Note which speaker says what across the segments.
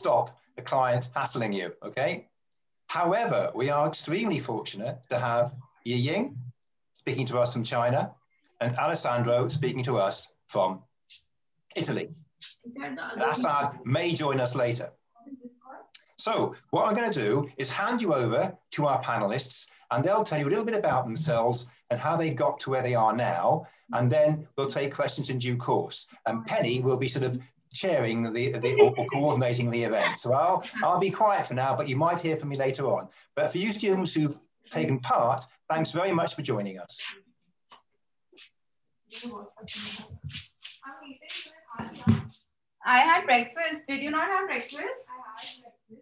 Speaker 1: stop the client hassling you, okay? However, we are extremely fortunate to have Yi Ying speaking to us from China and Alessandro speaking to us from Italy. Assad may join us later. So what I'm going to do is hand you over to our panelists and they'll tell you a little bit about themselves and how they got to where they are now. And then we'll take questions in due course. And Penny will be sort of chairing the, the or, or, coordinating the event. So I'll, I'll be quiet for now, but you might hear from me later on. But for you students who've taken part, thanks very much for joining us.
Speaker 2: I had breakfast. Did you not have breakfast?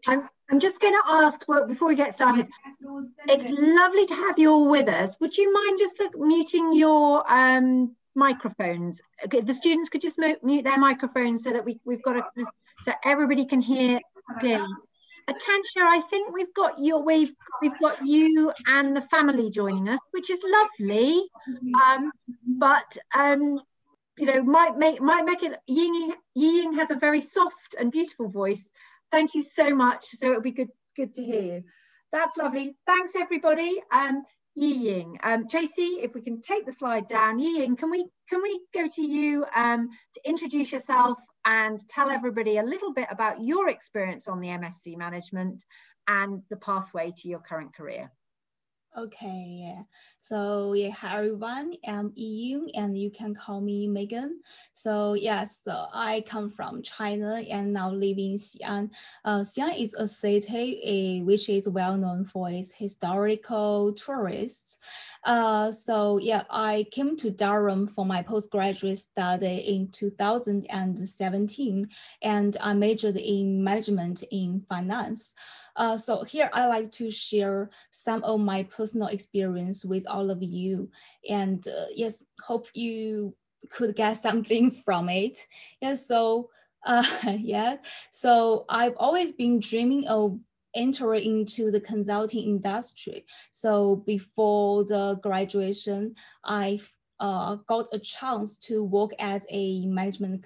Speaker 3: I'm, I'm just going to ask well, before we get started. It's lovely to have you all with us. Would you mind just look, muting your um, microphones? Okay, the students could just mute their microphones so that we, we've got a, so everybody can hear clearly. Akansha, I think we've got your we've we've got you and the family joining us, which is lovely. Um, but um, you know, might make might make it Ying Ying has a very soft and beautiful voice, Thank you so much. So it'll be good, good to hear you. That's lovely. Thanks everybody. Um, Yi Ying. Um, Tracy, if we can take the slide down. Yi Ying, can we, can we go to you um, to introduce yourself and tell everybody a little bit about your experience on the MSc management and the pathway to your current career?
Speaker 4: Okay, yeah. So yeah, hi everyone. I'm Yiying and you can call me Megan. So yes, so I come from China and now live in Xi'an. Uh, Xi'an is a city uh, which is well known for its historical tourists. Uh, so yeah, I came to Durham for my postgraduate study in 2017 and I majored in management in finance. Uh, so here I like to share some of my personal experience with all of you. And uh, yes, hope you could get something from it. Yeah, so uh, yeah, so I've always been dreaming of entering into the consulting industry. So before the graduation, I uh, got a chance to work as a management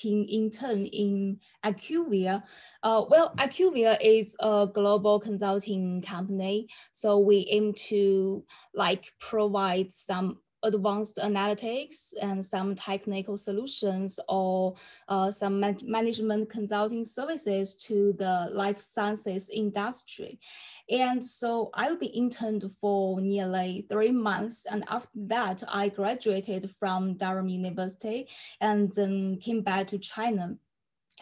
Speaker 4: consultant intern in IQVIA. Uh, well, IQVIA is a global consulting company. So we aim to like provide some advanced analytics and some technical solutions or uh, some man management consulting services to the life sciences industry. And so I will be interned for nearly three months. And after that, I graduated from Durham University and then came back to China.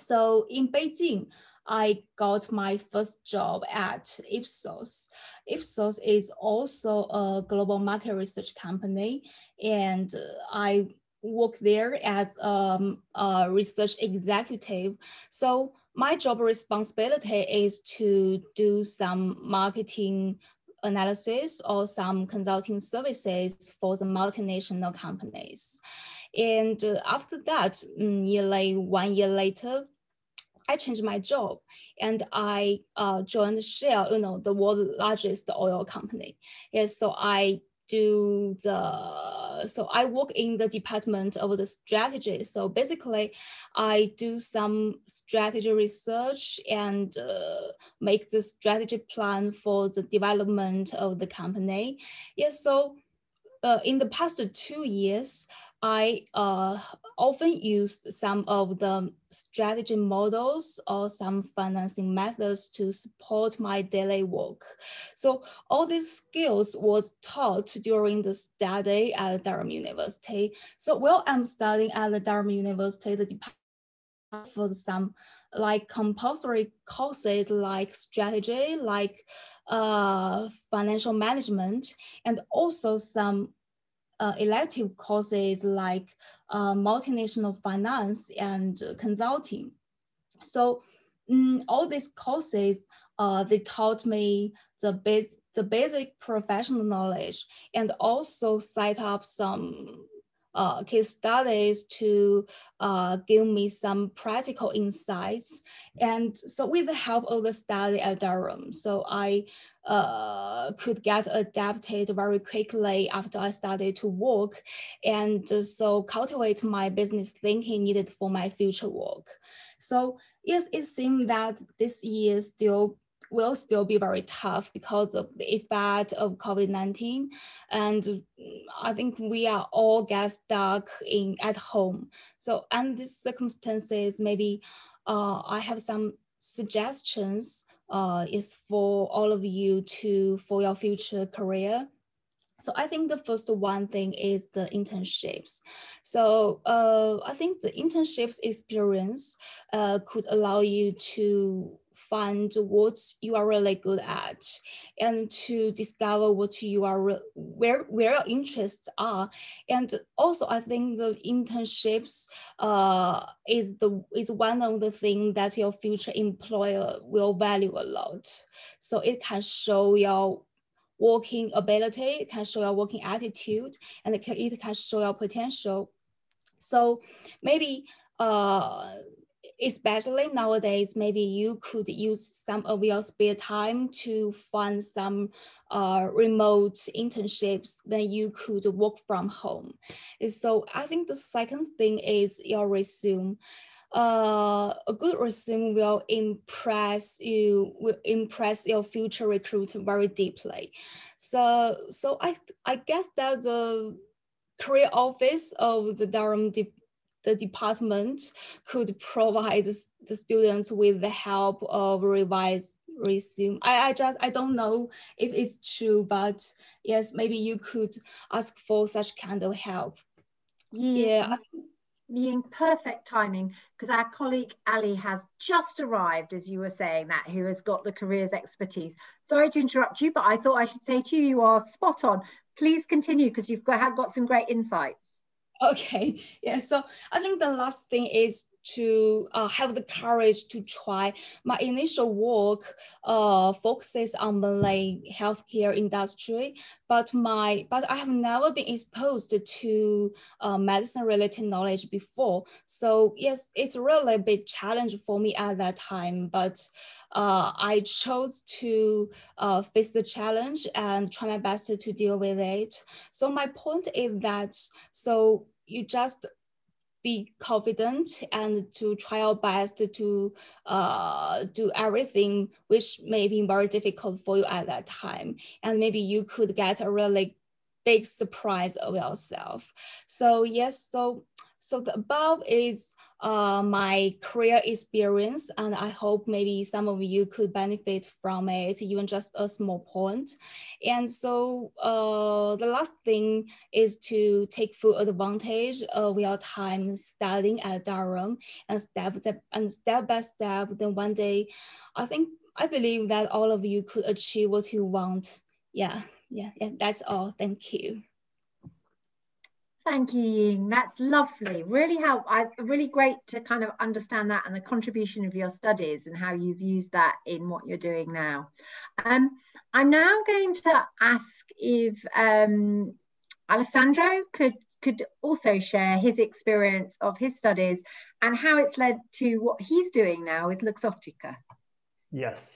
Speaker 4: So in Beijing, I got my first job at Ipsos. Ipsos is also a global market research company, and I work there as um, a research executive. So my job responsibility is to do some marketing analysis or some consulting services for the multinational companies. And after that, mm, nearly one year later, I changed my job and I uh, joined Shell, you know, the world's largest oil company. Yes, so I do the so I work in the department of the strategy. So basically, I do some strategy research and uh, make the strategy plan for the development of the company. Yes, so uh, in the past two years, I uh, often use some of the strategy models or some financing methods to support my daily work. So all these skills was taught during the study at Durham University. So while I'm studying at the Durham University, the department for some like compulsory courses like strategy, like uh, financial management, and also some uh, elective courses like uh, multinational finance and consulting. So mm, all these courses, uh, they taught me the, the basic professional knowledge and also set up some uh, case studies to uh, give me some practical insights. And so with the help of the study at Durham, so I uh, could get adapted very quickly after I started to work and so cultivate my business thinking needed for my future work. So yes, it seems that this year still will still be very tough because of the effect of COVID-19. And I think we are all get stuck in at home. So under these circumstances, maybe uh, I have some suggestions uh, is for all of you to, for your future career. So I think the first one thing is the internships. So uh, I think the internships experience uh, could allow you to find what you are really good at and to discover what you are where where your interests are. And also i think the internships uh, is the is one of the things that your future employer will value a lot. So it can show your working ability it can show your working attitude and it can, it can show your potential. So maybe uh, especially nowadays, maybe you could use some of your spare time to find some uh, remote internships, then you could work from home. So I think the second thing is your resume. Uh, a good resume will impress you, will impress your future recruiter very deeply. So, so I, I guess that the career office of the Durham the department could provide the students with the help of revised resume. I, I just, I don't know if it's true, but yes, maybe you could ask for such kind of help.
Speaker 3: Yeah. yeah. In perfect timing because our colleague Ali has just arrived, as you were saying that, who has got the careers expertise. Sorry to interrupt you, but I thought I should say to you, you are spot on. Please continue because you've got, have got some great insights.
Speaker 4: Okay, yeah. So I think the last thing is to uh, have the courage to try. My initial work uh, focuses on the healthcare industry, but my but I have never been exposed to uh, medicine related knowledge before. So yes, it's really a big challenge for me at that time, but uh, I chose to uh, face the challenge and try my best to, deal with it. So my point is that, so you just be confident and to try your best to uh, do everything which may be very difficult for you at that time. And maybe you could get a really big surprise of yourself. So yes, so so the above is uh, my career experience, and I hope maybe some of you could benefit from it, even just a small point. And so uh, the last thing is to take full advantage of your time studying at Durham and step, and step by step, then one day, I think, I believe that all of you could achieve what you want. Yeah, yeah, yeah, that's all. Thank you.
Speaker 3: Thank you, Ying. That's lovely. Really help. I really great to kind of understand that and the contribution of your studies and how you've used that in what you're doing now. Um, I'm now going to ask if um, Alessandro could could also share his experience of his studies and how it's led to what he's doing now with Luxottica.
Speaker 5: Yes.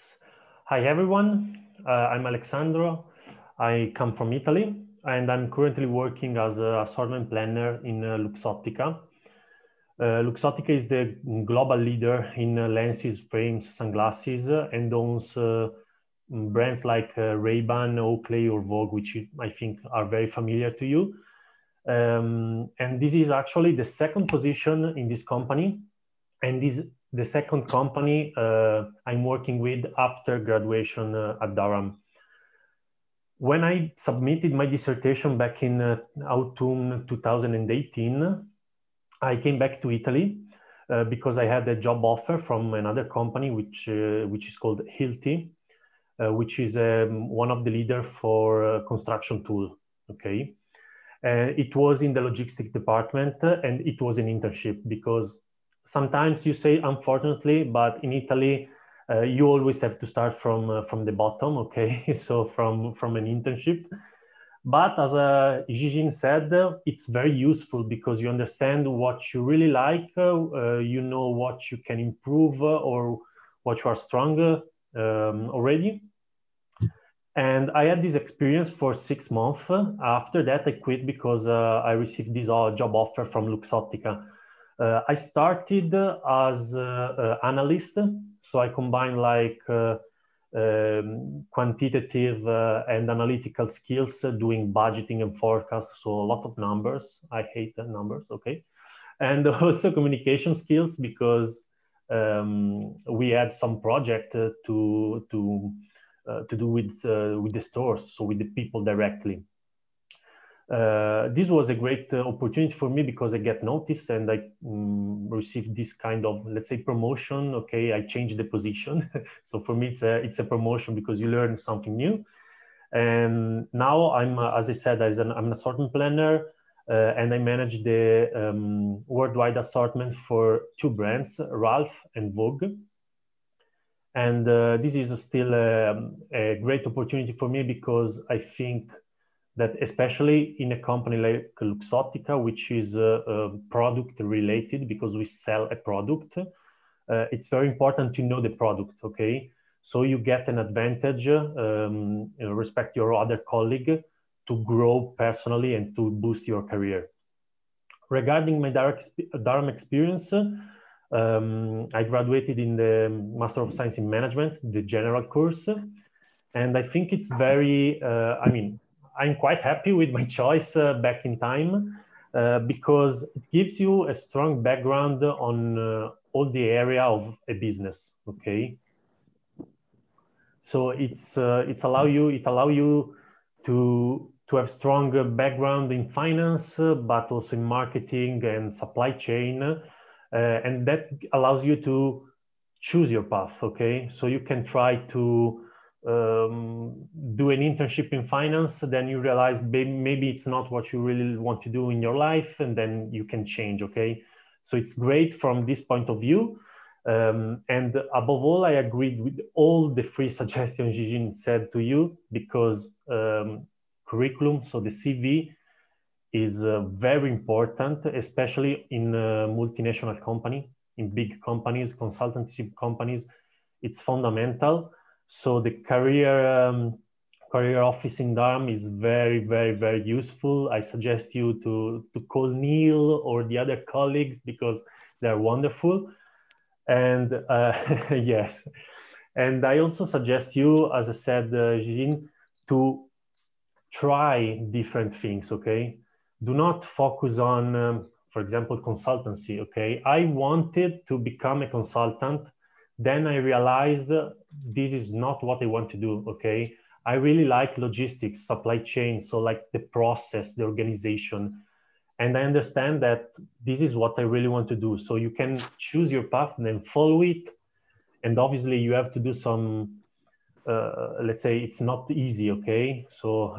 Speaker 5: Hi, everyone. Uh, I'm Alessandro. I come from Italy and I'm currently working as an assortment planner in uh, Luxottica. Uh, Luxottica is the global leader in uh, lenses, frames, sunglasses, uh, and owns uh, brands like uh, Ray-Ban, Oakley, or Vogue, which I think are very familiar to you. Um, and this is actually the second position in this company, and this the second company I'm working with after graduation at Durham when I submitted my dissertation back in uh, autumn 2018, I came back to Italy uh, because I had a job offer from another company, which uh, which is called Hilti, uh, which is um, one of the leader for uh, construction tool. Okay, uh, it was in the logistics department, and it was an internship because sometimes you say unfortunately, but in Italy uh, you always have to start from uh, from the bottom okay so from from an internship But as uh, Jijin said, uh, it's very useful because you understand what you really like, uh, uh you know what you can improve uh, or what you are stronger um, already. And I had this experience for six months. After that, I quit because I received this job offer from Luxottica. I started as an analyst, so I combined like um, quantitative uh, and analytical skills uh, doing budgeting and forecasts. So a lot of numbers. I hate numbers. Okay, and also communication skills because um, we had some project uh, to to uh, to do with uh, with the stores, so with the people directly uh, this was a great uh, opportunity for me because I get noticed and I um, received this kind of let's say promotion. Okay, I changed the position, so for me it's a it's a promotion because you learn something new. And now I'm, uh, as I said, as an, I'm an assortment planner, uh, and I manage the um, worldwide assortment for two brands, Ralph and Vogue. And uh, this is still a, um, a great opportunity for me because I think that especially in a company like Luxottica, which is uh, product related because we sell a product, uh, it's very important to know the product, okay? So you get an advantage um, respect your other colleague to grow personally and to boost your career. Regarding my direct experience, um, I graduated in the Master of Science in Management, the general course. And I think it's very, uh, I mean, I'm quite happy with my choice uh, back in time uh, because it gives you a strong background on uh, all the area of a business. Okay, so it's it's allow you it allow you to to have strong background in finance, but also in marketing and supply chain, uh, and that allows you to choose your path. Okay, so you can try to um, do an internship in finance, then you realize maybe it's not what you really want to do in your life, and then you can change. Okay, so it's great from this point of view. Um, and above all, I agreed with all the three suggestions Jijin said to you because um, curriculum, so the CV, is uh, very important, especially in a multinational company, in big companies, consultancy companies. It's fundamental so the career um, career office in Durham is very, very, very useful. I suggest you to, to call Neil or the other colleagues because they're wonderful. And uh, yes, and I also suggest you, as I said, uh, Jean, to try different things, okay? Do not focus on, um, for example, consultancy, okay? I wanted to become a consultant then I realized this is not what I want to do. Okay. I really like logistics, supply chain. So, like the process, the organization. And I understand that this is what I really want to do. So, you can choose your path and then follow it. And obviously, you have to do some, uh, let's say, it's not easy. Okay. So,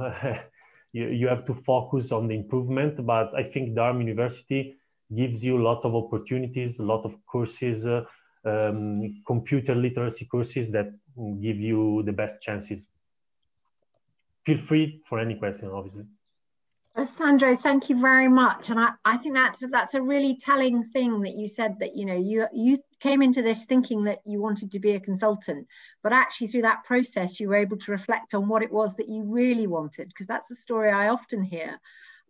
Speaker 5: you, you have to focus on the improvement. But I think Durham University gives you a lot of opportunities, a lot of courses. Uh, um, computer literacy courses that give you the best chances. Feel free for any question, obviously.
Speaker 3: Sandro, thank you very much. And I, I think that's that's a really telling thing that you said that you know you you came into this thinking that you wanted to be a consultant, but actually through that process you were able to reflect on what it was that you really wanted, because that's a story I often hear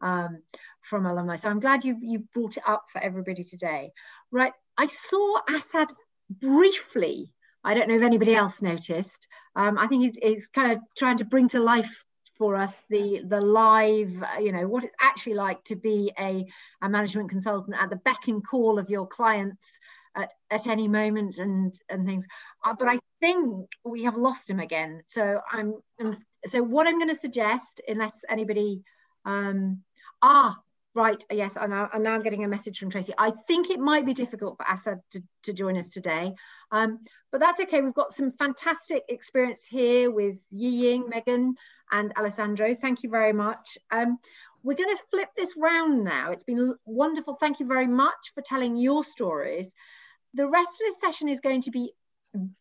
Speaker 3: um, from alumni. So I'm glad you've you've brought it up for everybody today. Right, I saw Assad briefly, I don't know if anybody else noticed, um, I think he's, he's kind of trying to bring to life for us the the live you know what it's actually like to be a, a management consultant at the beck and call of your clients at, at any moment and and things. Uh, but i think we have lost him again. So i'm, I'm so what i'm going to suggest unless anybody um ah Right, yes, and now, and now I'm getting a message from Tracy. I think it might be difficult for Assad to, to join us today, um, but that's okay. We've got some fantastic experience here with Yi Ying, Megan, and Alessandro. Thank you very much. Um, we're going to flip this round now. It's been wonderful. Thank you very much for telling your stories. The rest of this session is going to be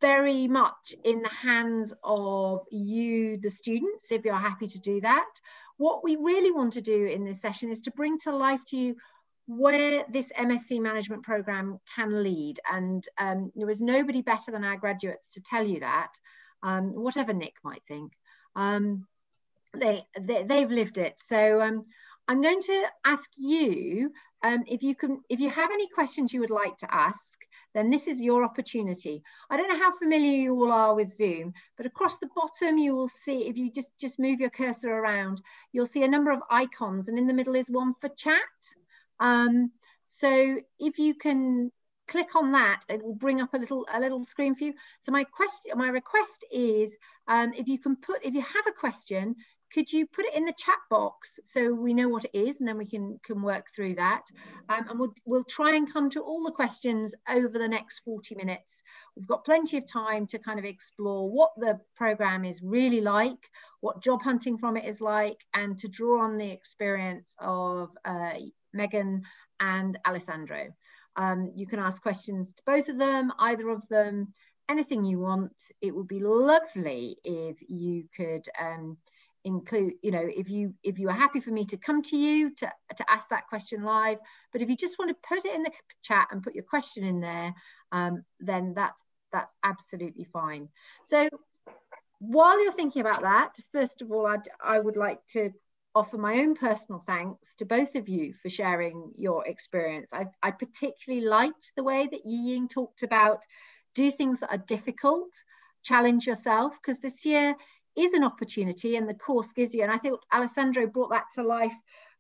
Speaker 3: very much in the hands of you, the students, if you're happy to do that what we really want to do in this session is to bring to life to you where this MSc management program can lead. And um, there is nobody better than our graduates to tell you that, um, whatever Nick might think. Um, they, they, have lived it. So um, I'm going to ask you um, if you can, if you have any questions you would like to ask, then this is your opportunity. I don't know how familiar you all are with Zoom, but across the bottom you will see, if you just, just move your cursor around, you'll see a number of icons and in the middle is one for chat. Um, so if you can click on that, it will bring up a little a little screen for you. So my question, my request is, um, if you can put, if you have a question, could you put it in the chat box so we know what it is and then we can can work through that? Um, and we'll, we'll try and come to all the questions over the next 40 minutes. We've got plenty of time to kind of explore what the program is really like what job hunting from it is like and to draw on the experience of uh, Megan and Alessandro. Um, you can ask questions to both of them either of them anything you want. It would be lovely if you could um, include you know if you if you are happy for me to come to you to, to ask that question live but if you just want to put it in the chat and put your question in there um, then that's that's absolutely fine. So while you're thinking about that first of all I'd, i would like to offer my own personal thanks to both of you for sharing your experience. I, I particularly liked the way that yi ying talked about do things that are difficult challenge yourself because this year is an opportunity and the course gives you. And I think Alessandro brought that to life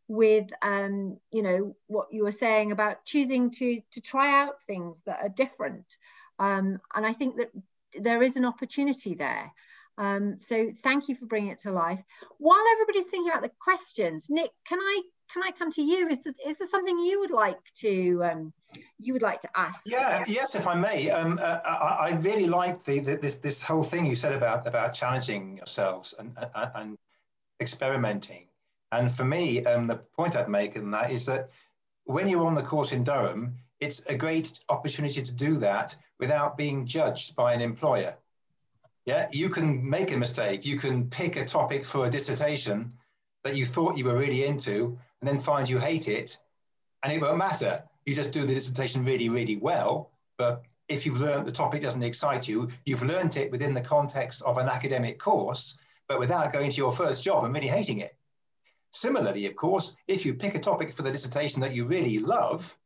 Speaker 3: with um, you know what you were saying about choosing to to try out things that are different um, and I think that there is an opportunity there um, so thank you for bringing it to life while everybody's thinking about the questions Nick can I can I come to you? Is there, is there something you would like to um, you would like to ask?
Speaker 1: Yeah, yes, if I may. Um, uh, I, I, really liked the, the, this this whole thing you said about about challenging yourselves and and, and experimenting. And for me, um, the point I'd make in that is that when you're on the course in Durham, it's a great opportunity to do that without being judged by an employer. Yeah, you can make a mistake. You can pick a topic for a dissertation that you thought you were really into and then find you hate it, and it won't matter. You just do the dissertation really, really well. But if you've learned the topic doesn't excite you, you've learned it within the context of an academic course, but without going to your first job and really hating it. Similarly, of course, if you pick a topic for the dissertation that you really love,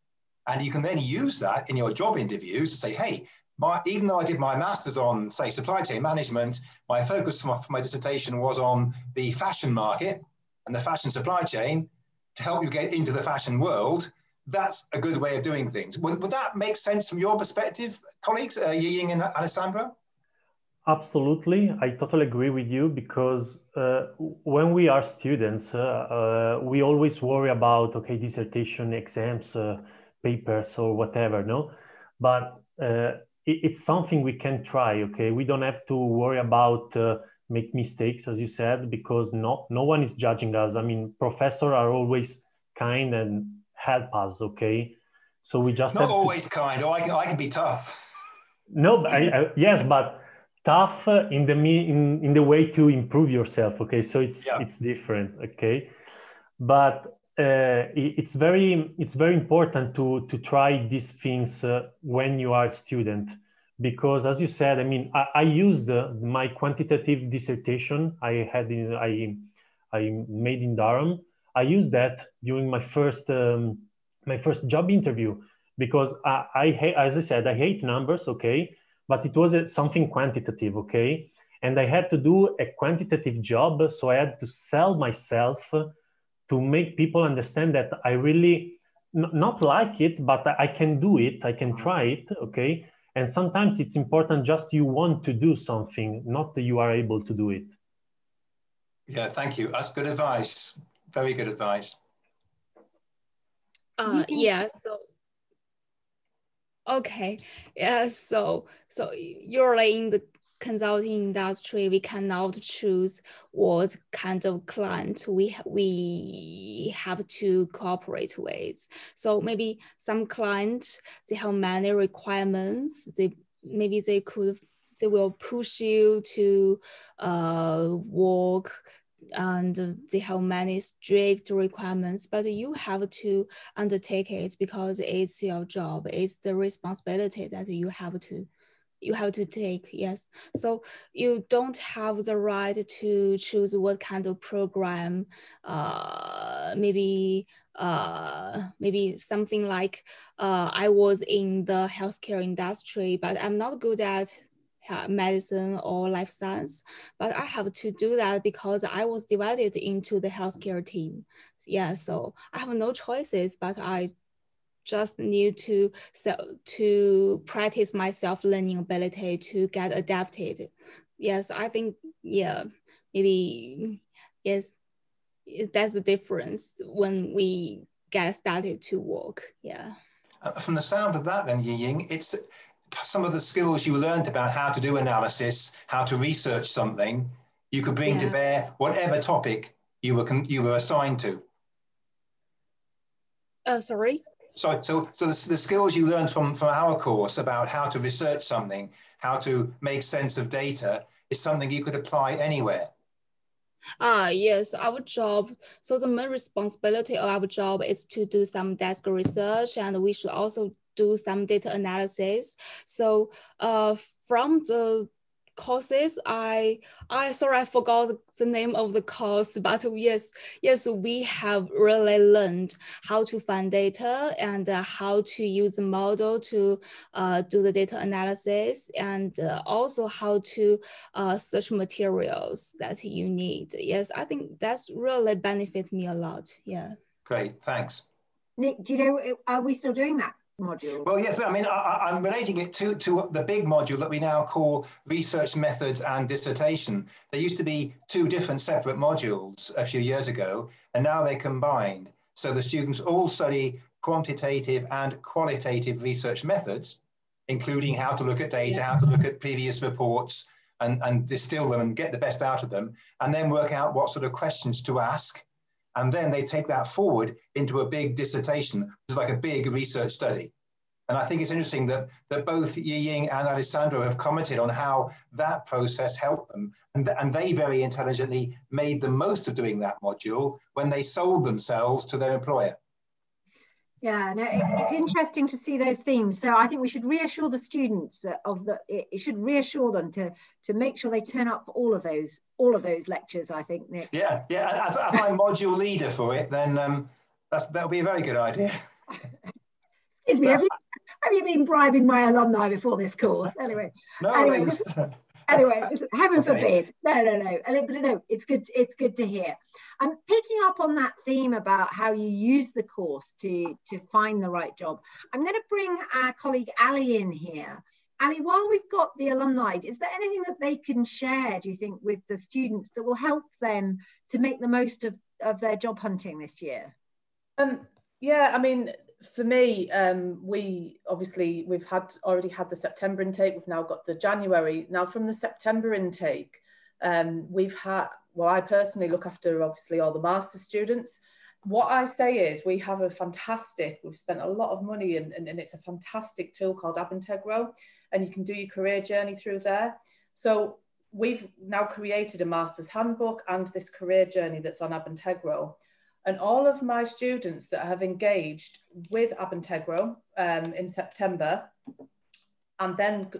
Speaker 1: and you can then use that in your job interviews to say, hey, my, even though I did my master's on, say, supply chain management, my focus for my, for my dissertation was on the fashion market and the fashion supply chain to help you get into the fashion world, that's a good way of doing things. Would, would that make sense from your perspective, colleagues, uh, Ying and Alessandra?
Speaker 5: Absolutely, I totally agree with you because uh, when we are students, uh, uh, we always worry about okay dissertation exams, uh, papers, or whatever, no. But uh, it, it's something we can try. Okay, we don't have to worry about uh, make mistakes as you said because no no one is judging us. I mean professors are always kind and help us okay? So we just
Speaker 1: not always to... kind. Or I can, I can be tough.
Speaker 5: No but I, I, yes but tough in the in, in the way to improve yourself okay? So it's yeah. it's different okay? But uh, it's very it's very important to to try these things uh, when you are a student because as you said, I mean, I, I used my quantitative dissertation I had in, I, I made in Durham. I used that during my first, um, my first job interview because I, I as I said, I hate numbers, okay, but it was a, something quantitative, okay, and I had to do a quantitative job, so I had to sell myself to make people understand that I really n- not like it, but I can do it, I can try it, okay, and sometimes it's important just you want to do something, not that you are able to do it.
Speaker 1: Yeah, thank you. That's good advice. Very good advice.
Speaker 4: Uh, yeah, so okay yeah so so you're in the consulting industry, we cannot choose what kind of client we we have to cooperate with. So maybe some client they have many requirements. They maybe they could they will push you to uh, work and they have many strict requirements, but you have to undertake it because it's your job. It's the responsibility that you have to you have to take yes so you don't have the right to choose what kind of program uh, maybe uh, maybe something like uh, i was in the healthcare industry but i'm not good at medicine or life science, but I have to do that because I was divided into the healthcare team. Yeah, so I have no choices, but I just need to so to practice my self learning ability to get adapted. Yes, I think yeah, maybe yes, that's the difference when we get started to work. Yeah.
Speaker 1: Uh, from the sound of that, then Yiying, it's some of the skills you learned about how to do analysis, how to research something, you could bring yeah. to bear whatever topic you were you were assigned to.
Speaker 4: Oh, sorry.
Speaker 1: So, so, so the, the skills you learned from, from our course about how to research something, how to make sense of data, is something you could apply anywhere.
Speaker 4: Ah, yes, our job. So the main responsibility of our job is to do some desk research, and we should also do some data analysis. So, uh, from the courses. I I sorry I forgot the name of the course, but yes, yes, we have really learned how to find data and uh, how to use the model to uh, do the data analysis and uh, also how to uh, search materials that you need. Yes, I think that's really benefit me a lot. Yeah.
Speaker 1: Great, thanks.
Speaker 3: Nick, do you know, are we still doing that? Module?
Speaker 1: Well, yes, I mean, I, am relating it to, to the big module that we now call research methods and dissertation. There used to be two different separate modules a few years ago, and now they're combined. So the students all study quantitative and qualitative research methods, including how to look at data, how to look at previous reports, and, and distill them and get the best out of them, and then work out what sort of questions to ask and then they take that forward into a big dissertation, which is like a big research study. And I think it's interesting that, that both Yi Ying and Alessandro have commented on how that process helped them. And, and they very intelligently made the most of doing that module when they sold themselves to their employer.
Speaker 3: Yeah, no, it, it's interesting to see those themes. So I think we should reassure the students of the. It, it, should reassure them to to make sure they turn up all of those all of those lectures. I think Nick.
Speaker 1: Yeah, yeah. As, as I'm module leader for it, then um, that's that'll be a very good idea.
Speaker 3: Excuse me. Have you, have you been bribing my alumni before this course? Anyway.
Speaker 1: No,
Speaker 3: anyway, anyway, heaven forbid. No, no, no. But no, it's good. It's good to hear. I'm picking up on that theme about how you use the course to to find the right job. I'm going to bring our colleague Ali in here. Ali, while we've got the alumni, is there anything that they can share, do you think, with the students that will help them to make the most of, of their job hunting this year?
Speaker 6: Um, yeah, I mean, for me, um, we obviously we've had already had the September intake. We've now got the January. Now, from the September intake, um, we've had. Well, I personally look after obviously all the master students. What I say is we have a fantastic. We've spent a lot of money, and, and, and it's a fantastic tool called Abintegro, and you can do your career journey through there. So we've now created a master's handbook and this career journey that's on Abintegro. And all of my students that have engaged with Abintegro um, in September and then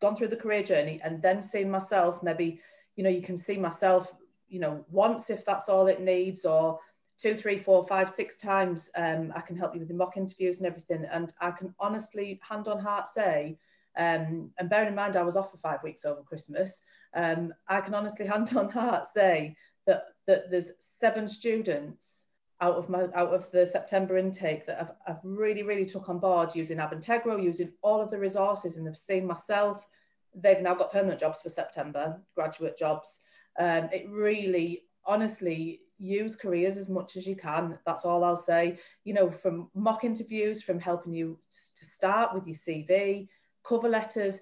Speaker 6: gone through the career journey and then seen myself, maybe, you know, you can see myself, you know, once if that's all it needs or two, three, four, five, six times, um, I can help you with the mock interviews and everything. And I can honestly, hand on heart say, um, and bearing in mind I was off for five weeks over Christmas, um, I can honestly, hand on heart say that, that there's seven students out of my out of the September intake that I've, I've really really took on board using Abintegro, using all of the resources, and have seen myself. They've now got permanent jobs for September, graduate jobs. Um, it really, honestly, use careers as much as you can. That's all I'll say. You know, from mock interviews, from helping you to start with your CV, cover letters,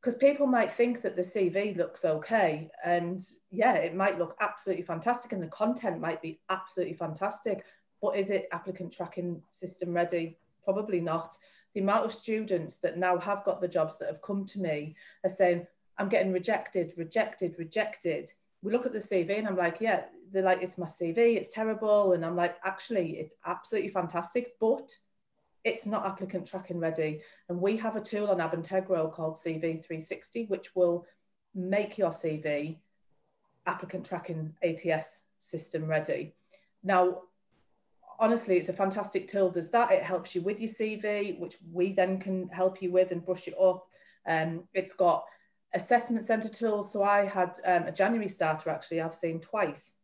Speaker 6: because people might think that the CV looks okay. And yeah, it might look absolutely fantastic and the content might be absolutely fantastic. But is it applicant tracking system ready? Probably not. The amount of students that now have got the jobs that have come to me are saying, I'm getting rejected, rejected, rejected we look at the CV and I'm like, yeah, they're like, it's my CV, it's terrible. And I'm like, actually, it's absolutely fantastic, but it's not applicant tracking ready. And we have a tool on Abintegro called CV360, which will make your CV applicant tracking ATS system ready. Now, honestly, it's a fantastic tool. There's that, it helps you with your CV, which we then can help you with and brush it up. Um, it's got assessment center tools. So I had um, a January starter actually, I've seen twice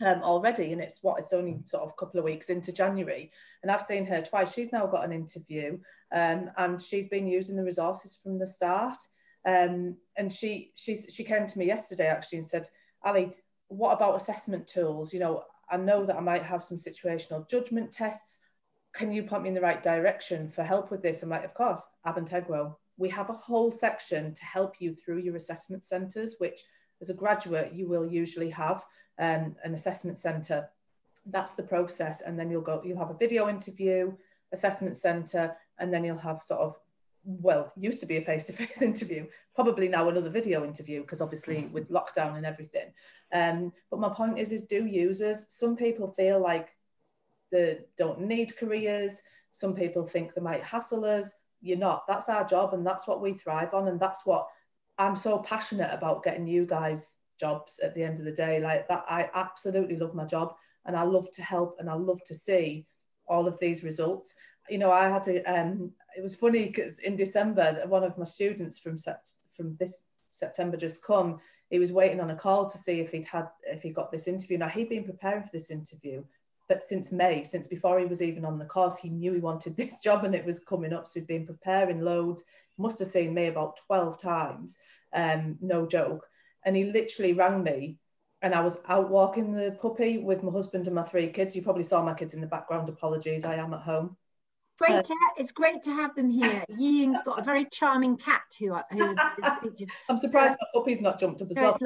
Speaker 6: um, already, and it's what it's only sort of a couple of weeks into January, and I've seen her twice. She's now got an interview, um, and she's been using the resources from the start. Um, and she she's she came to me yesterday actually and said, Ali, what about assessment tools? You know, I know that I might have some situational judgment tests. Can you point me in the right direction for help with this? I'm like, of course, Abintegro. We have a whole section to help you through your assessment centres, which as a graduate you will usually have um, an assessment centre. That's the process, and then you'll go. You'll have a video interview, assessment centre, and then you'll have sort of well, used to be a face-to-face interview, probably now another video interview because obviously with lockdown and everything. Um, but my point is, is do users? Some people feel like they don't need careers. Some people think they might hassle us. You're not. That's our job, and that's what we thrive on, and that's what I'm so passionate about getting you guys jobs at the end of the day. Like that, I absolutely love my job and I love to help and I love to see all of these results. You know, I had to, um, it was funny because in December, one of my students from from this September just come, he was waiting on a call to see if he'd had, if he got this interview. Now he'd been preparing for this interview, but since May, since before he was even on the course, he knew he wanted this job and it was coming up. So he'd been preparing loads, must have seen me about 12 times, um, no joke. And he literally rang me and I was out walking the puppy with my husband and my three kids. You probably saw my kids in the background. Apologies, I am at home.
Speaker 3: Great, uh, to, it's great to have them here. Ying's got a very charming cat who, who.
Speaker 6: I'm surprised my puppy's not jumped up as well.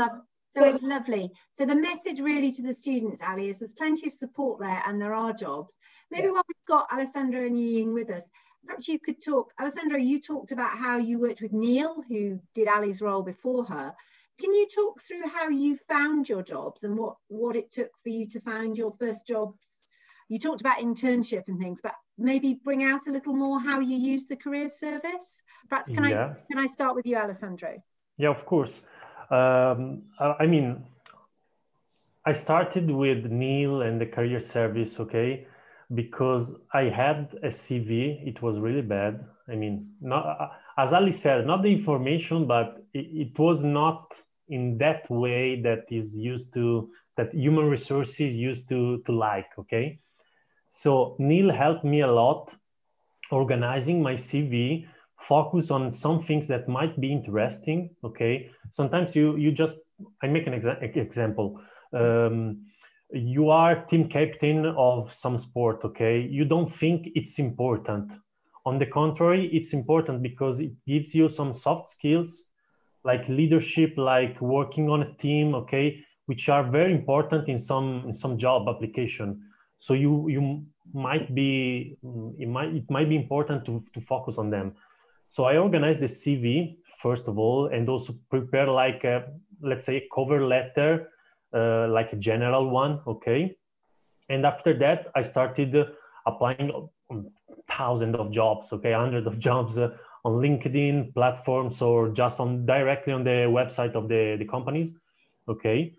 Speaker 3: So it's lovely. So the message really to the students, Ali, is there's plenty of support there and there are jobs. Maybe yeah. while we've got Alessandra and Ying with us, perhaps you could talk, Alessandra, you talked about how you worked with Neil, who did Ali's role before her. Can you talk through how you found your jobs and what, what it took for you to find your first jobs? You talked about internship and things, but maybe bring out a little more how you use the career service. Perhaps can yeah. I can I start with you, Alessandro?
Speaker 5: Yeah, of course. Um, I mean, I started with Neil and the career service, okay, because I had a CV. It was really bad. I mean, not as Ali said, not the information, but it, it was not in that way that is used to that human resources used to to like okay so neil helped me a lot organizing my cv focus on some things that might be interesting okay? Sometimes you you just i make an exa- example. Um, you are team captain of some sport okay? You don't think it's important. On the contrary it's important because it gives you some soft skills like leadership, like working on a team, okay, which are very important in some in some job application. So you you might be it might it might be important to, to focus on them. So I organized the CV first of all, and also prepare like a, let's say a cover letter, uh, like a general one, okay. And after that, I started applying thousands of jobs, okay, hundreds of jobs. Uh, on LinkedIn platforms or just on directly on the website of the, the companies. Okay.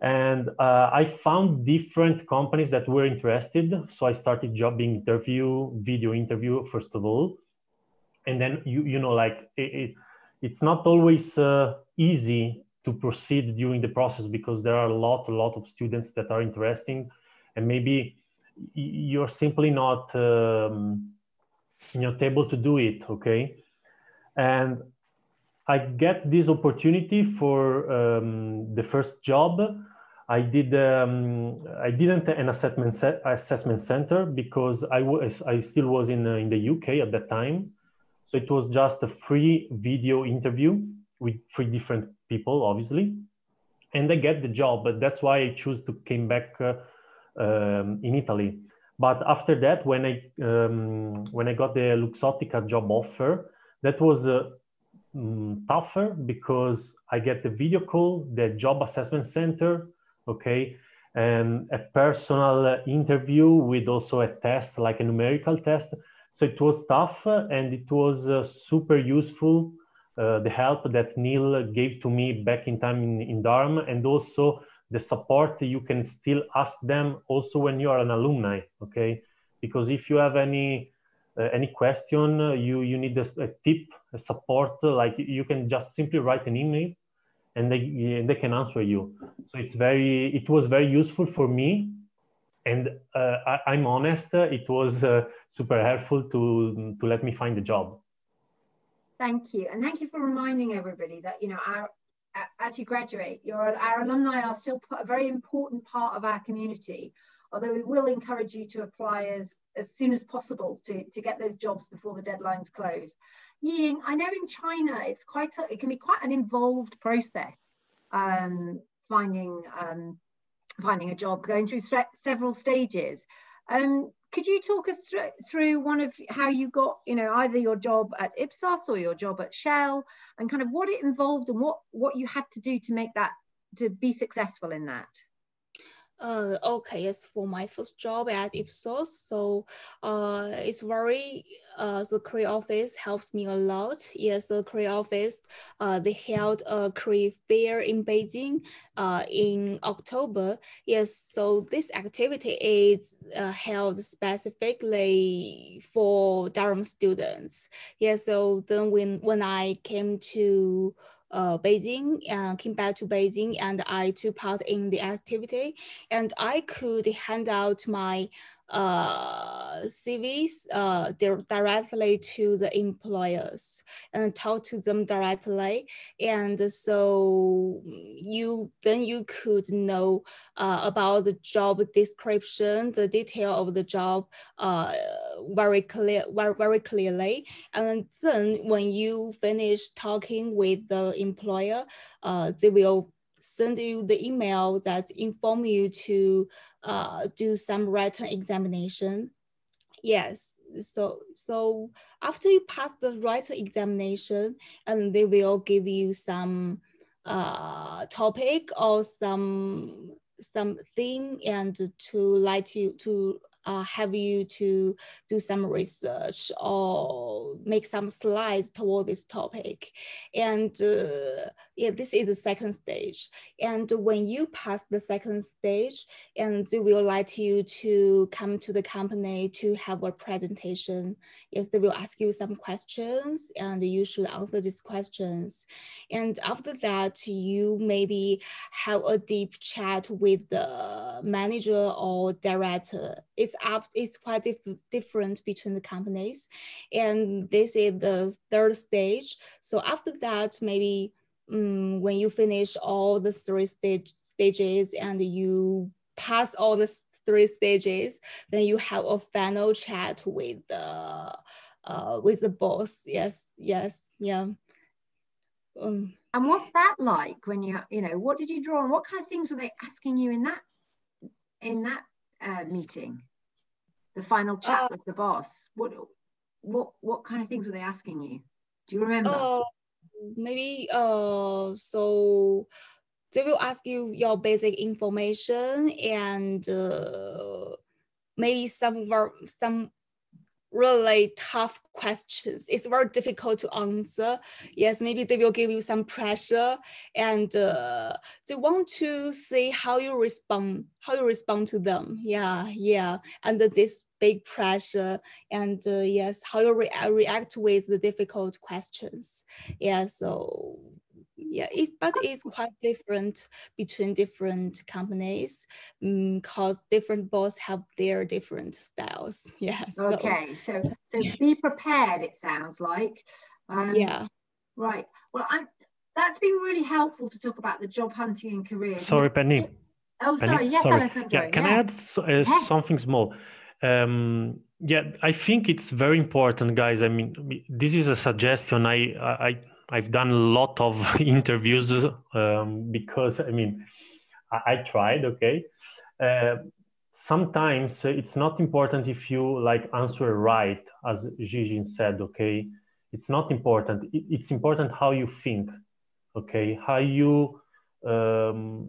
Speaker 5: And uh, I found different companies that were interested. So I started jobbing interview, video interview, first of all. And then, you, you know, like it, it it's not always uh, easy to proceed during the process because there are a lot, a lot of students that are interesting. And maybe you're simply not um, you're able to do it okay? And i get this opportunity for um, the first job. I did um, i didn't an assessment assessment center because i was i still was in uh, in the uk at that time so it was just a free video interview with three different people obviously and i get the job but that's why i choose to came back uh, um, in italy but after that, when I um, when I got the Luxottica job offer, that was uh, um, tougher because I get the video call, the job assessment center, okay, and a personal interview with also a test, like a numerical test. So it was tough and it was uh, super useful. Uh, the help that Neil gave to me back in time in, in Durham and also the support you can still ask them also when you are an alumni, okay? Because if you have any uh, any question, uh, you you need a, a tip, a support, like you can just simply write an email and they, they can answer you. So it's very, it was very useful for me. And uh, I, am honest, it was uh, super helpful to, to let me find a job.
Speaker 3: Thank you. And thank you for reminding everybody that, you know, our, as you graduate, your, our alumni are still a very important part of our community, although we will encourage you to apply as, as soon as possible to, to get those jobs before the deadlines close. Ying, I know in China it's quite a, it can be quite an involved process um, finding um, finding a job, going through several stages. Um, could you talk us through, through one of how you got, you know, either your job at Ipsos or your job at Shell, and kind of what it involved and what what you had to do to make that to be successful in that?
Speaker 4: Uh, okay, yes, for my first job at Ipsos, so uh, it's very, uh, the career office helps me a lot. Yes, the career office, uh, they held a career fair in Beijing uh, in October. Yes, so this activity is uh, held specifically for Durham students. Yes, so then when, when I came to uh, Beijing uh, came back to Beijing and I took part in the activity. And I could hand out my uh, CVs uh, directly to the employers and talk to them directly. And so you then you could know uh, about the job description, the detail of the job uh, very clear, very, very clearly. And then when you finish talking with the employer, uh, they will send you the email that inform you to uh, do some written examination. Yes, so so after you pass the written examination, and they will give you some uh, topic or some some thing and to like you to uh, have you to do some research or make some slides toward this topic. And uh, yeah, this is the second stage. And when you pass the second stage, and they will like you to come to the company to have a presentation. Yes, they will ask you some questions and you should answer these questions. And after that, you maybe have a deep chat with the manager or director. It's up, it's quite dif different between the companies. And this is the third stage. So after that, maybe um, when you finish all the three stage, stages and you pass all the three stages, then you have a final chat with the uh, with the boss. Yes, yes, yeah.
Speaker 3: Um, and what's that like when you you know what did you draw and what kind of things were they asking you in that in that uh, meeting? the final chat uh, with the boss what what what kind of things were they asking you do you remember uh,
Speaker 4: maybe uh so they will ask you your basic information and uh, maybe some some really tough questions. It's very difficult to answer. Yes, maybe they will give you some pressure and uh, they want to see how you respond, how you respond to them. Yeah, yeah, under this big pressure and uh, yes, how you re react with the difficult questions. Yeah, so yeah it but it's quite different between different companies because um, different boss have their different styles yeah
Speaker 3: so. okay so so be prepared it sounds like
Speaker 4: um, yeah
Speaker 3: right well i that's been really helpful to talk about the job hunting and career
Speaker 5: sorry penny
Speaker 3: oh sorry
Speaker 5: penny?
Speaker 3: yes
Speaker 5: sorry.
Speaker 3: Alessandro.
Speaker 5: yeah can i add so, uh, yeah. something small um, yeah i think it's very important guys i mean this is a suggestion i i I've done a lot of interviews um, because I mean I, I tried. Okay, uh, sometimes it's not important if you like answer right, as Gigi said. Okay, it's not important it, it's important how you think okay how you um,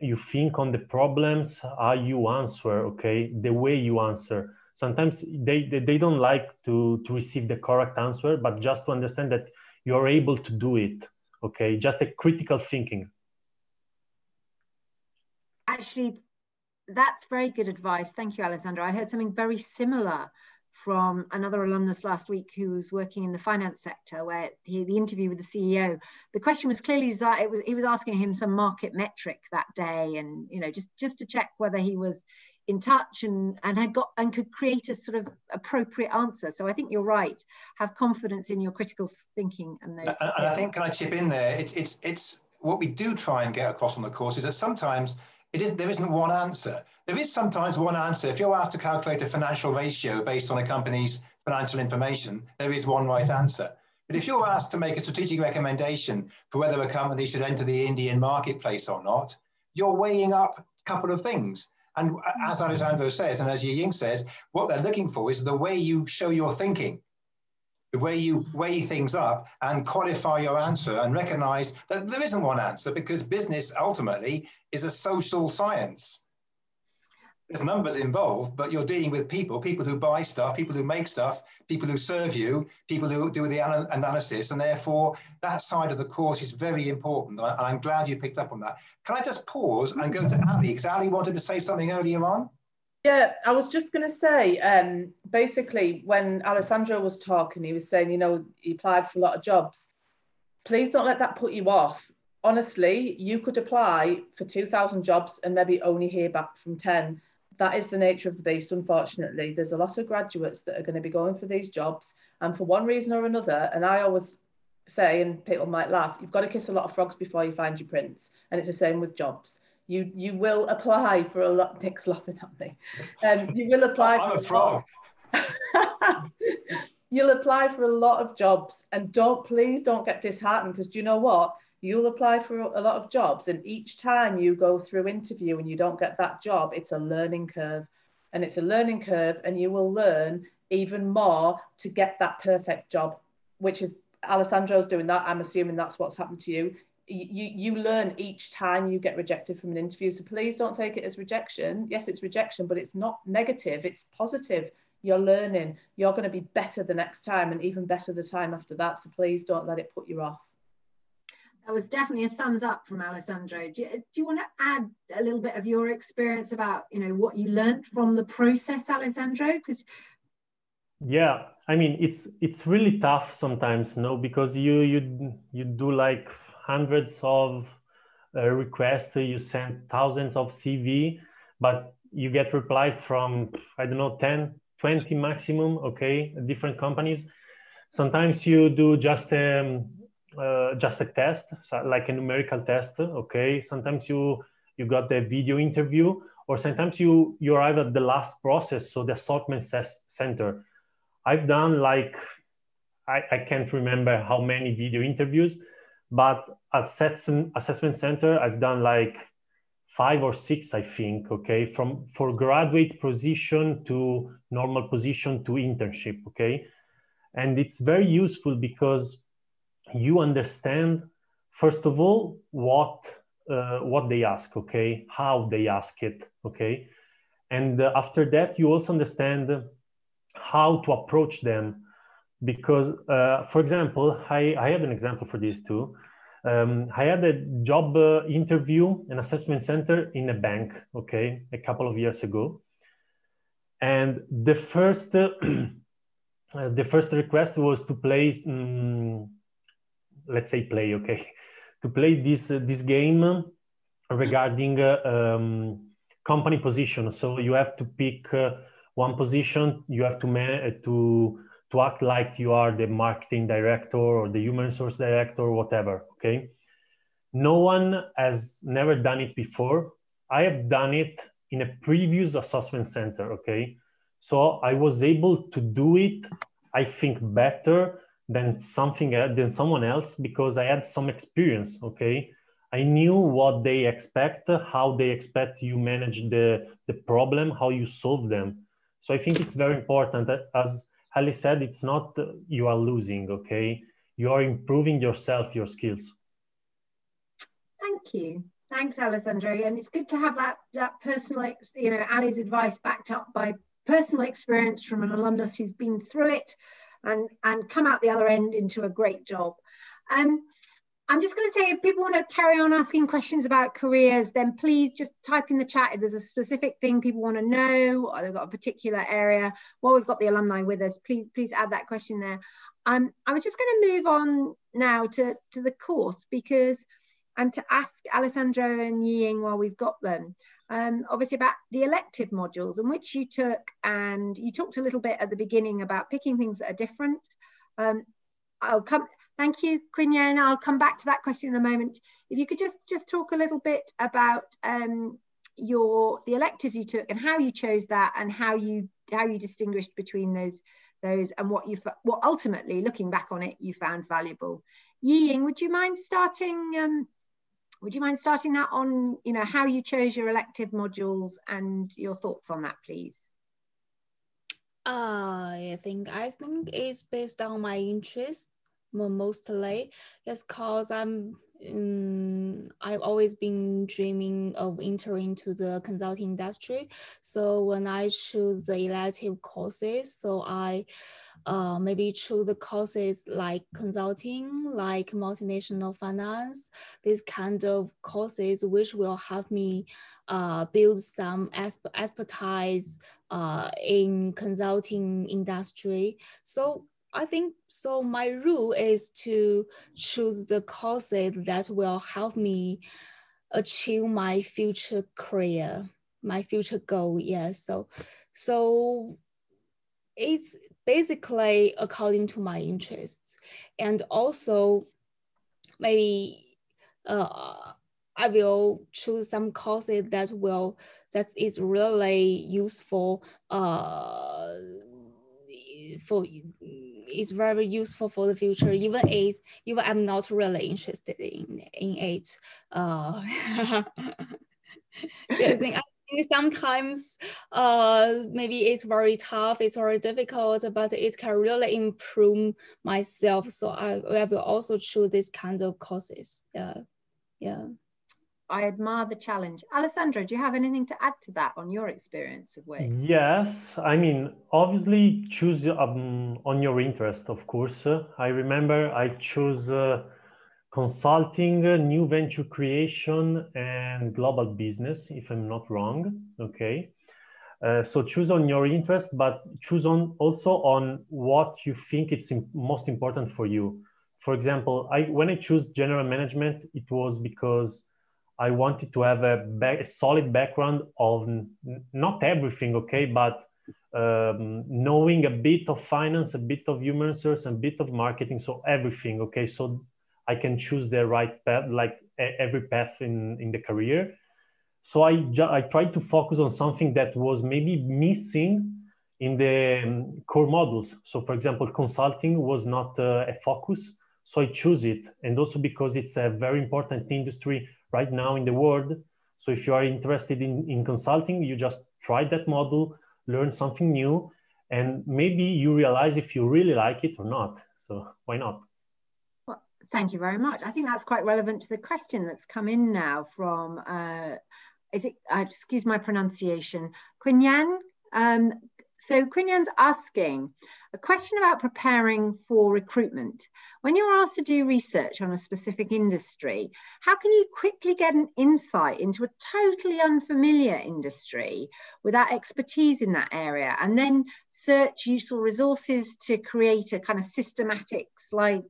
Speaker 5: you think on the problems how you answer okay? The way you answer. Sometimes they, they, they don't like to to receive the correct answer but just to understand that you're able to do it okay? Just a critical thinking.
Speaker 3: Actually that's very good advice. Thank you alessandro. I heard something very similar from another alumnus last week who was working in the finance sector where he, the interview with the CEO, the question was clearly it was he was asking him some market metric that day and you know just just to check whether he was in touch and and had got and could create a sort of appropriate answer. So I think you're right. Have confidence in your critical thinking and those.
Speaker 1: And, and I think can I chip in there? It's it's it's what we do try and get across on the course is that sometimes it is, there isn't one answer. There is sometimes one answer. If you're asked to calculate a financial ratio based on a company's financial information, there is one right answer. But if you're asked to make a strategic recommendation for whether a company should enter the Indian marketplace or not, you're weighing up a couple of things. And as Alessandro says, and as Ying says, what they're looking for is the way you show your thinking the way you weigh things up and qualify your answer and recognize that there isn't one answer because business ultimately is a social science. There's numbers involved, but you're dealing with people, people who buy stuff, people who make stuff, people who serve you, people who do the anal analysis. And therefore, that side of the course is very important. And I'm glad you picked up on that. Can I just pause and go to Ali? Because Ali wanted to say something earlier on.
Speaker 6: Yeah, I was just going to say, um, basically, when Alessandro was talking, he was saying, you know, he applied for a lot of jobs. Please don't let that put you off. Honestly, you could apply for 2,000 jobs and maybe only hear back from 10. That is the nature of the beast, unfortunately. There's a lot of graduates that are going to be going for these jobs. And for one reason or another, and I always say, and people might laugh, you've got to kiss a lot of frogs before you find your prince. And it's the same with jobs you you will apply for a lot. Nick's laughing at me. Um, you will apply.
Speaker 1: I'm a frog.
Speaker 6: You'll apply for a lot of jobs, and don't please don't get disheartened because do you know what? You'll apply for a lot of jobs, and each time you go through interview and you don't get that job, it's a learning curve, and it's a learning curve, and you will learn even more to get that perfect job, which is Alessandro's doing that. I'm assuming that's what's happened to you. You you learn each time you get rejected from an interview. So please don't take it as rejection. Yes it's rejection but it's not negative it's positive. You're learning. You're going to be better the next time and even better the time after that. So please don't let it put you off
Speaker 3: that was definitely a thumbs up from alessandro do you, do you want to add a little bit of your experience about you know what you learned from the process alessandro because
Speaker 5: yeah i mean it's it's really tough sometimes no because you you you do like hundreds of uh, requests, you send thousands of CV, but you get reply from, I don't know, 10, 20 maximum, okay, different companies. Sometimes you do just um, uh, just a test, so like a numerical test, okay. Sometimes you you got the video interview, or sometimes you you arrive at the last process, so the assessment center. I've done like I, I can't remember how many video interviews, but assessment assessment center, I've done like five or six, I think. Okay, from for graduate position to normal position to internship. Okay, and it's very useful because you understand first of all what uh, what they ask. Okay, how they ask it. Okay, and uh, after that you also understand how to approach them because uh, for example I, I have an example for this too um, i had a job uh, interview an assessment center in a bank okay a couple of years ago and the first uh, the first request was to play um, let's say play okay? To play this uh, this game regarding uh, um, company position. So you have to pick uh, one position. You have to ma- to to act like you are the marketing director or the human resource director or whatever okay? No one has never done it before. I have done it in a previous assessment center okay? So i was able to do it i think better than something than someone else because i had some experience okay i knew what they expect how they expect you manage the the problem how you solve them so i think it's very important as Ali said, it's not uh, you are losing, okay? You are improving yourself, your skills.
Speaker 3: Thank you. Thanks, Alessandro. And it's good to have that, that personal, you know, Ali's advice backed up by personal experience from an alumnus who's been through it and, and come out the other end into a great job. Um, I'm just going to say if people want to carry on asking questions about careers, then please just type in the chat if there's a specific thing people want to know or they've got a particular area. While we've got the alumni with us, please please add that question there. Um, I was just going to move on now to, to the course because, and to ask Alessandro and Ying while we've got them, um, obviously about the elective modules and which you took, and you talked a little bit at the beginning about picking things that are different. Um, I'll come, Thank you, Quinyan. I'll come back to that question in a moment. If you could just, just talk a little bit about um, your the electives you took and how you chose that and how you how you distinguished between those those and what you what ultimately looking back on it you found valuable. Ying, would you mind starting um, would you mind starting that on you know how you chose your elective modules and your thoughts on that please?
Speaker 4: Uh, I think I think it's based on my interest mostly just cause I'm um, I've always been dreaming of entering to the consulting industry. So when I choose the elective courses, so I uh, maybe choose the courses like consulting, like multinational finance, these kind of courses which will help me uh, build some expertise uh, in consulting industry. So I think so. My rule is to choose the courses that will help me achieve my future career, my future goal. Yeah. So, so it's basically according to my interests, and also maybe uh, I will choose some courses that will that is really useful. Uh, for is very useful for the future, even if even I'm not really interested in in it. Uh, I think I sometimes uh, maybe it's very tough, it's very difficult, but it can really improve myself. So I, I will also choose this kind of courses. Yeah, yeah.
Speaker 3: I admire the challenge. Alessandro, do you have anything to add to that on your experience of work?
Speaker 5: Yes, I mean, obviously choose um, on your interest, of course. I remember I chose uh, consulting, uh, new venture creation, and global business, if I'm not wrong. Okay. Uh, so choose on your interest, but choose on also on what you think it's most important for you. For example, I when I choose general management, it was because I wanted to have a, a solid background of not everything, okay, but um, knowing a bit of finance, a bit of human resource, a bit of marketing, so everything, okay, so I can choose the right path, like every path in in the career. So I I tried to focus on something that was maybe missing in the um, core models. So, for example, consulting was not uh, a focus, so I choose it, and also because it's a very important industry right now in the world. So if you are interested in, in consulting, you just try that model, learn something new, and maybe you realize if you really like it or not. So why not?
Speaker 3: Well, thank you very much. I think that's quite relevant to the question that's come in now from, uh, is it, uh, excuse my pronunciation, Quinyan. Um, so Quinyan's asking, a question about preparing for recruitment. When you're asked to do research on a specific industry, how can you quickly get an insight into a totally unfamiliar industry without expertise in that area and then search useful resources to create a kind of systematic slide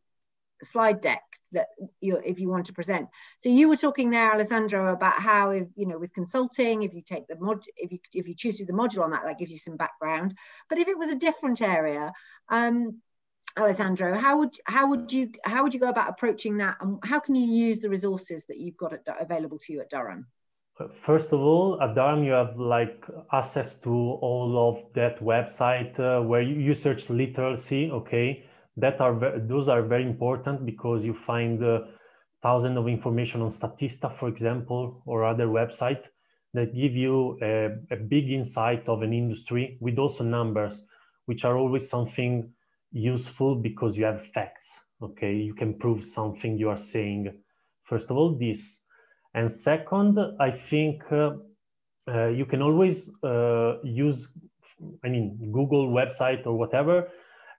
Speaker 3: slide deck that you if you want to present. So you were talking there alessandro about how if you know with consulting if you take the mod if you if you choose to do the module on that that gives you some background. But if it was a different area um alessandro how would how would you how would you go about approaching that? And how can you use the resources that you've got at, available to you at durham?
Speaker 5: First of all, at Durham, you have like access to all of that website uh, where you, you search literacy, okay? That are those are very important because you find uh, thousands of information on Statista, for example, or other website that give you a, a, big insight of an industry with also numbers. which are always something useful because you have facts. Okay, you can prove something you are saying. First of all, this, and second, I think uh, uh, you can always uh, use, I mean, Google website or whatever,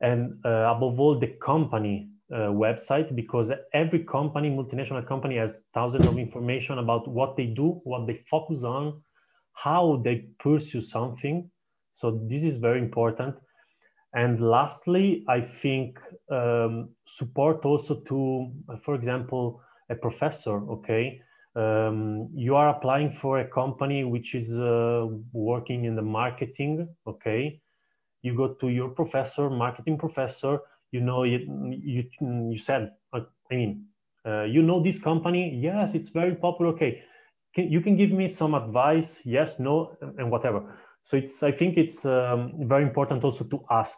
Speaker 5: and uh, above all, the company uh, website because every company, multinational company, has thousands of information about what they do, what they focus on, how they pursue something. So this is very important. And lastly, I think um, support also to, for example, a professor. Okay, um, you are applying for a company which is uh, working in the marketing. Okay, you go to your professor, marketing professor you know you you, you said i mean uh, you know this company? Yes it's very popular. Okay. Can, you can give me some advice yes no and whatever. So it's i think it's um, very important also to ask.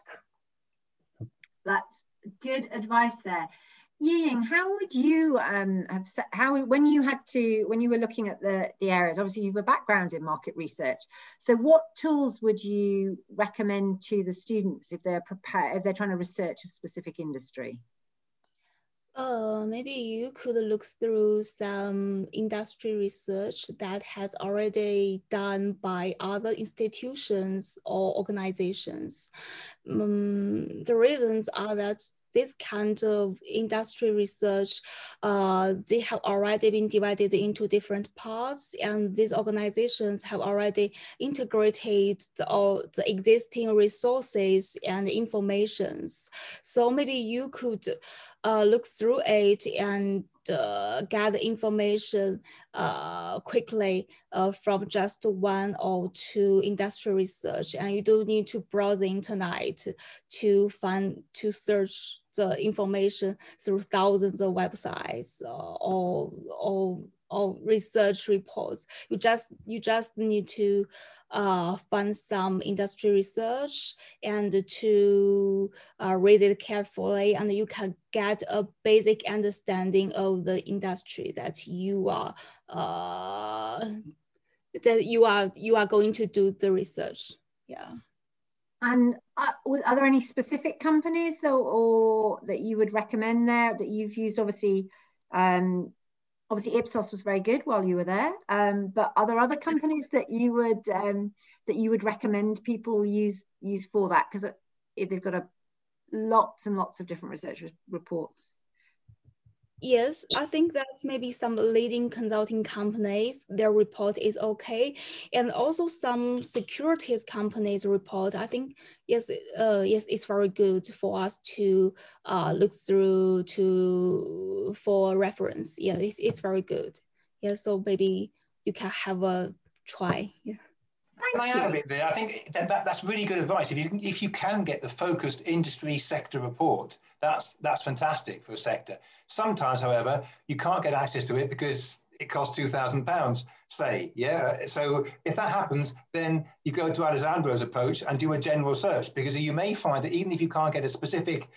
Speaker 3: That's good advice there Ying, how would you um, have how when you had to when you were looking at the the areas? Obviously, you have a background in market research. So, what tools would you recommend to the students if they're prepared if they're trying to research a specific industry?
Speaker 4: Uh, maybe you could look through some industry research that has already done by other institutions or organizations. Um, the reasons are that this kind of industry research, uh, they have already been divided into different parts, and these organizations have already integrated the, all the existing resources and informations. So maybe you could uh, look through it and uh, gather information uh, quickly uh, from just one or two industrial research. And you don't need to browse the internet to find, to search the information through thousands of websites or, or or research reports. You just you just need to uh, find some industry research and to uh, read it carefully, and you can get a basic understanding of the industry that you are uh, that you are you are going to do the research. Yeah.
Speaker 3: And uh, are there any specific companies though, or that you would recommend there that you've used? Obviously, um, obviously Ipsos was very good while you were there. Um, but are there other companies that you would um, that you would recommend people use use for that? Because they've got a lots and lots of different research reports.
Speaker 4: Yes, I think that's maybe some leading consulting companies, their report is okay. And also some securities companies report, I think, yes, uh, yes, it's very good for us to uh, look through to for reference. Yeah, it's, it's very good. Yeah, so maybe you can have a try. Yeah.
Speaker 1: Can I add a bit there? I think that, that, that's really good advice. If you if you can get the focused industry sector report, that's that's fantastic for a sector. Sometimes, however, you can't get access to it because it costs two thousand pounds. Say, yeah. So if that happens, then you go to Alessandro's approach and do a general search because you may find that even if you can't get a specific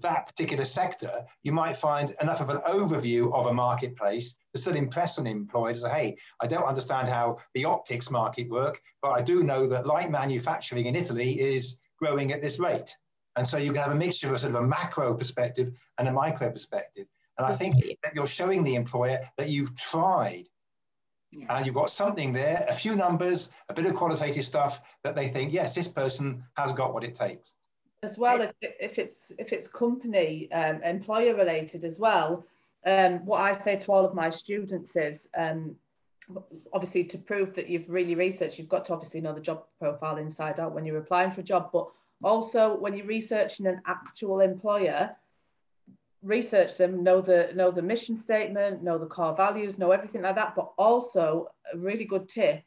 Speaker 1: that particular sector, you might find enough of an overview of a marketplace to still impress an employer to say, hey, I don't understand how the optics market work, but I do know that light manufacturing in Italy is growing at this rate. And so you can have a mixture of sort of a macro perspective and a micro perspective. And I think that you're showing the employer that you've tried yeah. and you've got something there, a few numbers, a bit of qualitative stuff that they think, yes, this person has got what it takes
Speaker 6: as well if, if it's if it's company um, employer related as well um, what i say to all of my students is um, obviously to prove that you've really researched you've got to obviously know the job profile inside out when you're applying for a job but also when you're researching an actual employer research them know the know the mission statement know the core values know everything like that. But also a really good tip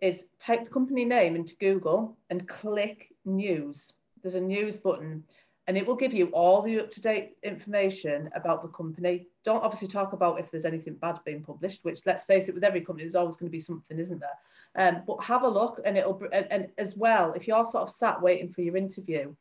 Speaker 6: is type the company name into google and click news. There's a news button and it will give you all the up-to-date information about the company. Don't obviously talk about if there's anything bad being published, which let's face it, with every company, there's always going to be something, isn't there? Um, but have a look and it'll, and, and as well, if you're sort of sat waiting for your interview,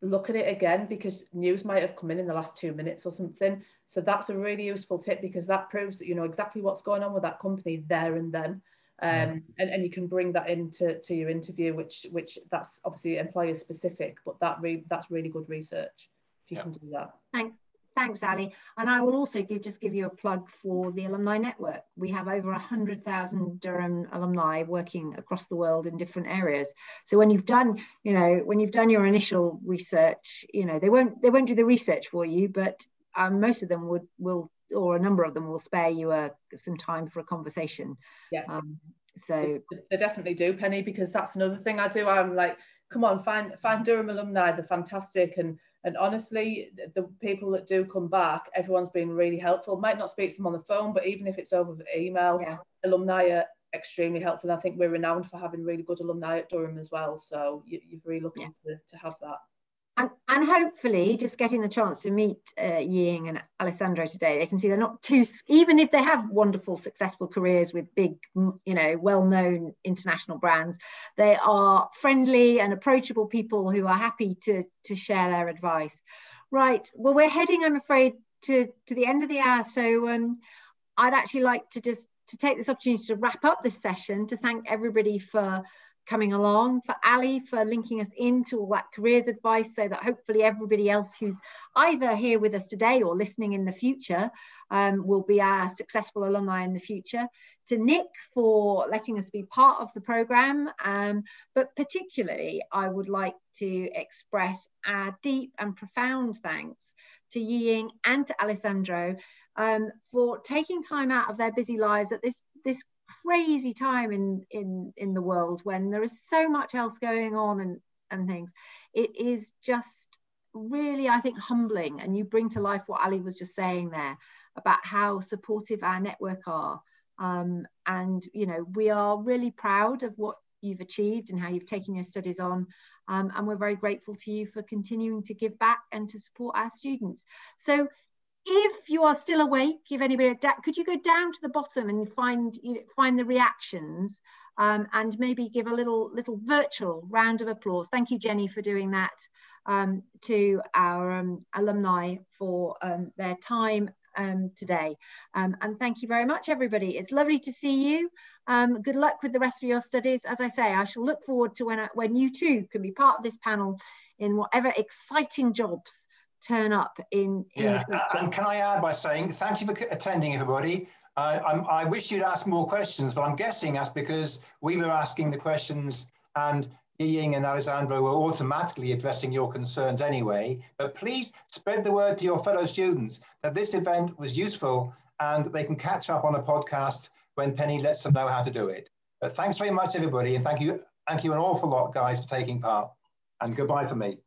Speaker 6: look at it again because news might have come in in the last two minutes or something. So that's a really useful tip because that proves that you know exactly what's going on with that company there and then. Um, and, and you can bring that into to your interview, which which that's obviously employer specific, but that re- that's really good research if you yeah. can do that.
Speaker 3: Thank, thanks, Ali. And I will also give just give you a plug for the alumni network. We have over a hundred thousand Durham alumni working across the world in different areas. So when you've done, you know, when you've done your initial research, you know, they won't they won't do the research for you, but um, most of them would will or a number of them will spare you a, some time for a conversation.
Speaker 6: Yeah. Um, so they definitely do, Penny, because that's another thing I do. I'm like, come on, find find Durham alumni. They're fantastic, and and honestly, the people that do come back, everyone's been really helpful. Might not speak to them on the phone, but even if it's over email, yeah. alumni are extremely helpful. And I think we're renowned for having really good alumni at Durham as well. So you, you've really lucky yeah. to, to have that
Speaker 3: and, and hopefully just getting the chance to meet uh, Ying and Alessandro today, they can see they're not too, even if they have wonderful, successful careers with big, you know, well-known international brands, they are friendly and approachable people who are happy to, to share their advice. Right, well, we're heading, I'm afraid, to, to the end of the hour. So um, I'd actually like to just to take this opportunity to wrap up this session, to thank everybody for coming along, for Ali for linking us into all that careers advice so that hopefully everybody else who's either here with us today or listening in the future um, will be our successful alumni in the future. To Nick for letting us be part of the programme, um, but particularly I would like to express our deep and profound thanks to Ying and to Alessandro um, for taking time out of their busy lives at this, this crazy time in in in the world when there is so much else going on and and things. It is just really i think humbling. And you bring to life what ali was just saying there about how supportive our network are. Um, and you know we are really proud of what you've achieved and how you've taken your studies on. Um, and we're very grateful to you for continuing to give back and to support our students. So if you are still awake, if anybody, could you go down to the bottom and find you know, find the reactions um, and maybe give a little little virtual round of applause. Thank you, Jenny, for doing that um, to our um, alumni for um, their time um, today. Um, and thank you very much, everybody. It's lovely to see you. good luck with the rest of your studies. As I say, I shall look forward to when, I, when you too can be part of this panel in whatever exciting jobs turn up in, in
Speaker 1: yeah and can i add by saying thank you for attending everybody uh, i wish you'd ask more questions but i'm guessing that's because we were asking the questions and Ying and Alessandro were automatically addressing your concerns anyway, but please spread the word to your fellow students that this event was useful and they can catch up on a podcast when Penny lets them know how to do it. But thanks very much, everybody, and thank you, thank you an awful lot, guys, for taking part. And goodbye for me.